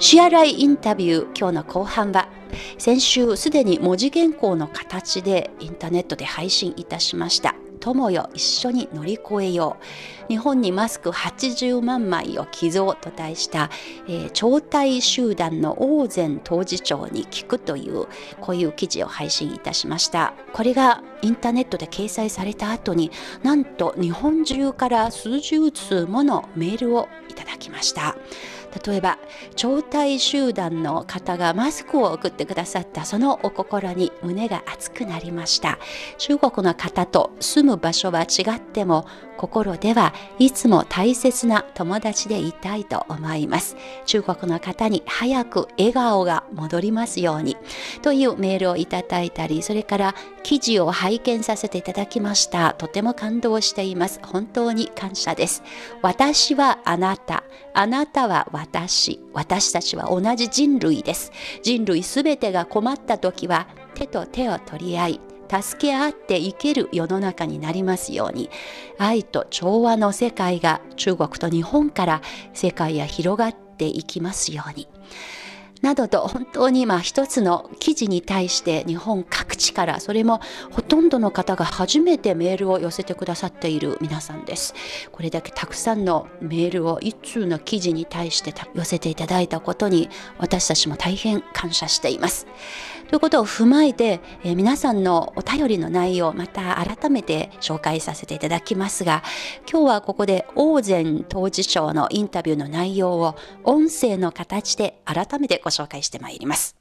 シアラインタビュー今日の後半は先週すでに文字原稿の形でインターネットで配信いたしました。友よ一緒に乗り越えよう。日本にマスク80万枚を寄贈と題した、えー、超体集団の大前当事長に聞くというこういう記事を配信いたしました。これがインターネットで掲載された後になんと日本中から数十通ものメールをただきました。例えば超体集団の方がマスクを送ってくださったそのお心に胸が熱くなりました。中国の方と住む場所は違っても心ではいつも大切な友達でいたいと思います。中国の方に早く笑顔が戻りますように。というメールをいただいたりそれから記事を拝見させていただきました。とても感動しています。本当に感謝です。私はあなた。あなたは私。私たちは同じ人類です。人類すべてが困った時は手と手を取り合い助け合っていける世の中になりますように愛と調和の世界が中国と日本から世界へ広がっていきますように。などと本当にま一つの記事に対して日本各地からそれもほとんどの方が初めてメールを寄せてくださっている皆さんです。これだけたくさんのメールを一通の記事に対して寄せていただいたことに私たちも大変感謝しています。ということを踏まえて、えー、皆さんのお便りの内容また改めて紹介させていただきますが今日はここで大前当事長のインタビューの内容を音声の形で改めてごご紹介してまいります。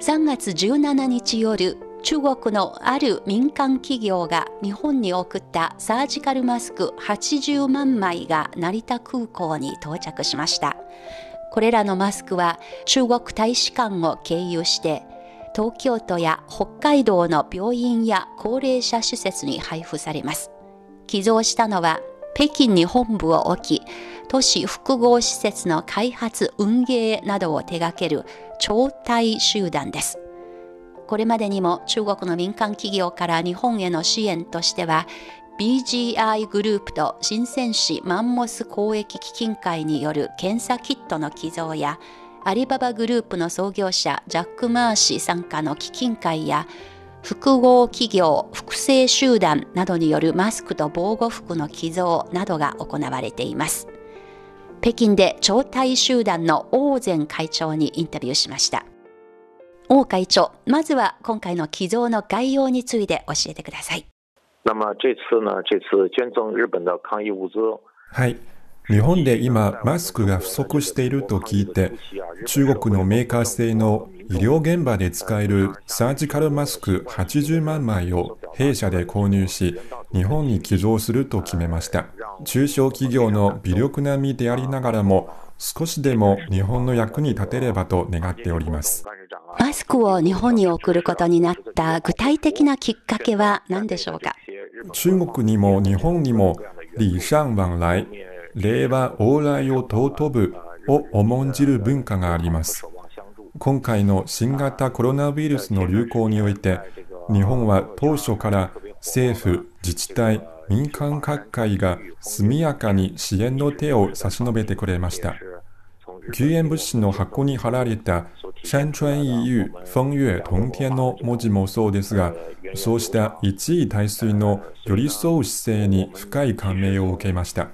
3月17日夜中国のある民間企業が日本に送ったサージカルマスク80万枚が成田空港に到着しましたこれらのマスクは中国大使館を経由して東京都や北海道の病院や高齢者施設に配布されます寄贈したのは北京に本部を置き都市複合施設の開発運営などを手掛ける超大集団です。これまでにも中国の民間企業から日本への支援としては BGI グループと深セン市マンモス公益基金会による検査キットの寄贈やアリババグループの創業者ジャック・マー氏参加の基金会や複合企業複製集団などによるマスクと防護服の寄贈などが行われています北京で超大集団の王前会長にインタビューしました王会長、まずは今回の寄贈の概要について教えてください。那么这次呢，这次捐赠日本的抗疫物资。はい。日本で今、マスクが不足していると聞いて、中国のメーカー製の医療現場で使えるサージカルマスク80万枚を弊社で購入し、日本に寄贈すると決めました。中小企業の微力な身でありながらも、少しでも日本の役に立てればと願っております。マスクを日本に送ることになった具体的なきっかけは何でしょうか？中国にも日本にも礼尚往来、令和往来を尊ぶを重んじる文化があります。今回の新型コロナウイルスの流行において、日本は当初から政府、自治体、民間各界が速やかに支援の手を差し伸べてくれました。救援物資の箱に貼られた山川異遇、風月同天の文字もそうですが、そうした一位大水の寄り添う姿勢に深い感銘を受けました。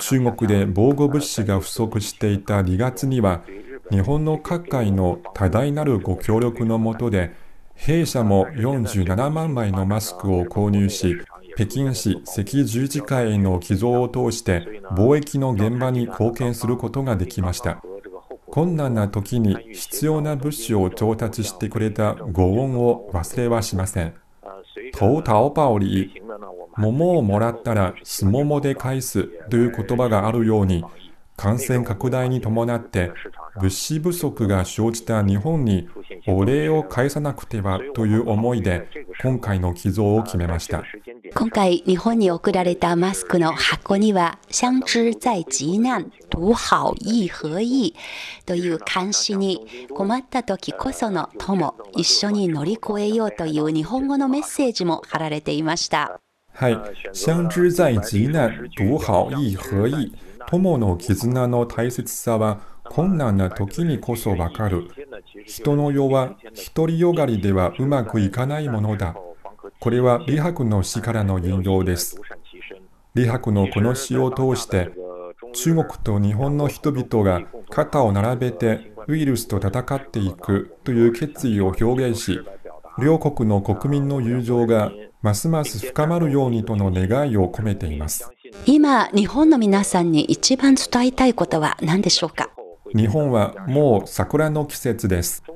中国で防護物資が不足していた2月には、日本の各界の多大なるご協力のもとで、弊社も47万枚のマスクを購入し、北京市赤十字会への寄贈を通して貿易の現場に貢献することができました。困難な時に必要な物資を調達してくれたご恩を忘れはしません。淘淘宝里、桃をもらったらすももで返すという言葉があるように、感染拡大に伴って物資不足が生じた日本にお礼を返さなくてはという思いで今回の寄贈を決めました。今回日本に送られたマスクの箱には、相知在急難、独好意合意という漢詩に困った時こその友、一緒に乗り越えようという日本語のメッセージも貼られていました。はい。相知在急難、獨好意合意？友の絆の大切さは困難な時にこそわかる。人の世は独りよがりではうまくいかないものだ。これは李白の詩からの引用です。李白のこの詩を通して、中国と日本の人々が肩を並べてウイルスと戦っていくという決意を表現し、両国の国民の友情がますます深まるようにとの願いを込めています。今、日本の皆さんに一番伝えたいことは何でしょうか？日本はもう桜の季節です。きっ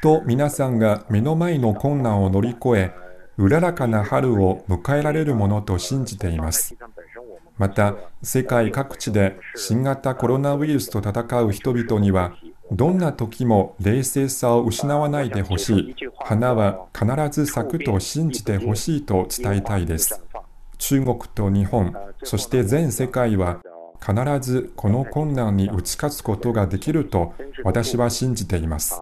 と皆さんが目の前の困難を乗り越え、うららかな春を迎えられるものと信じています。また、世界各地で新型コロナウイルスと戦う人々には、どんな時も冷静さを失わないでほしい。花は必ず咲くと信じてほしいと伝えたいです。中国と日本、そして全世界は必ずこの困難に打ち勝つことができると私は信じています。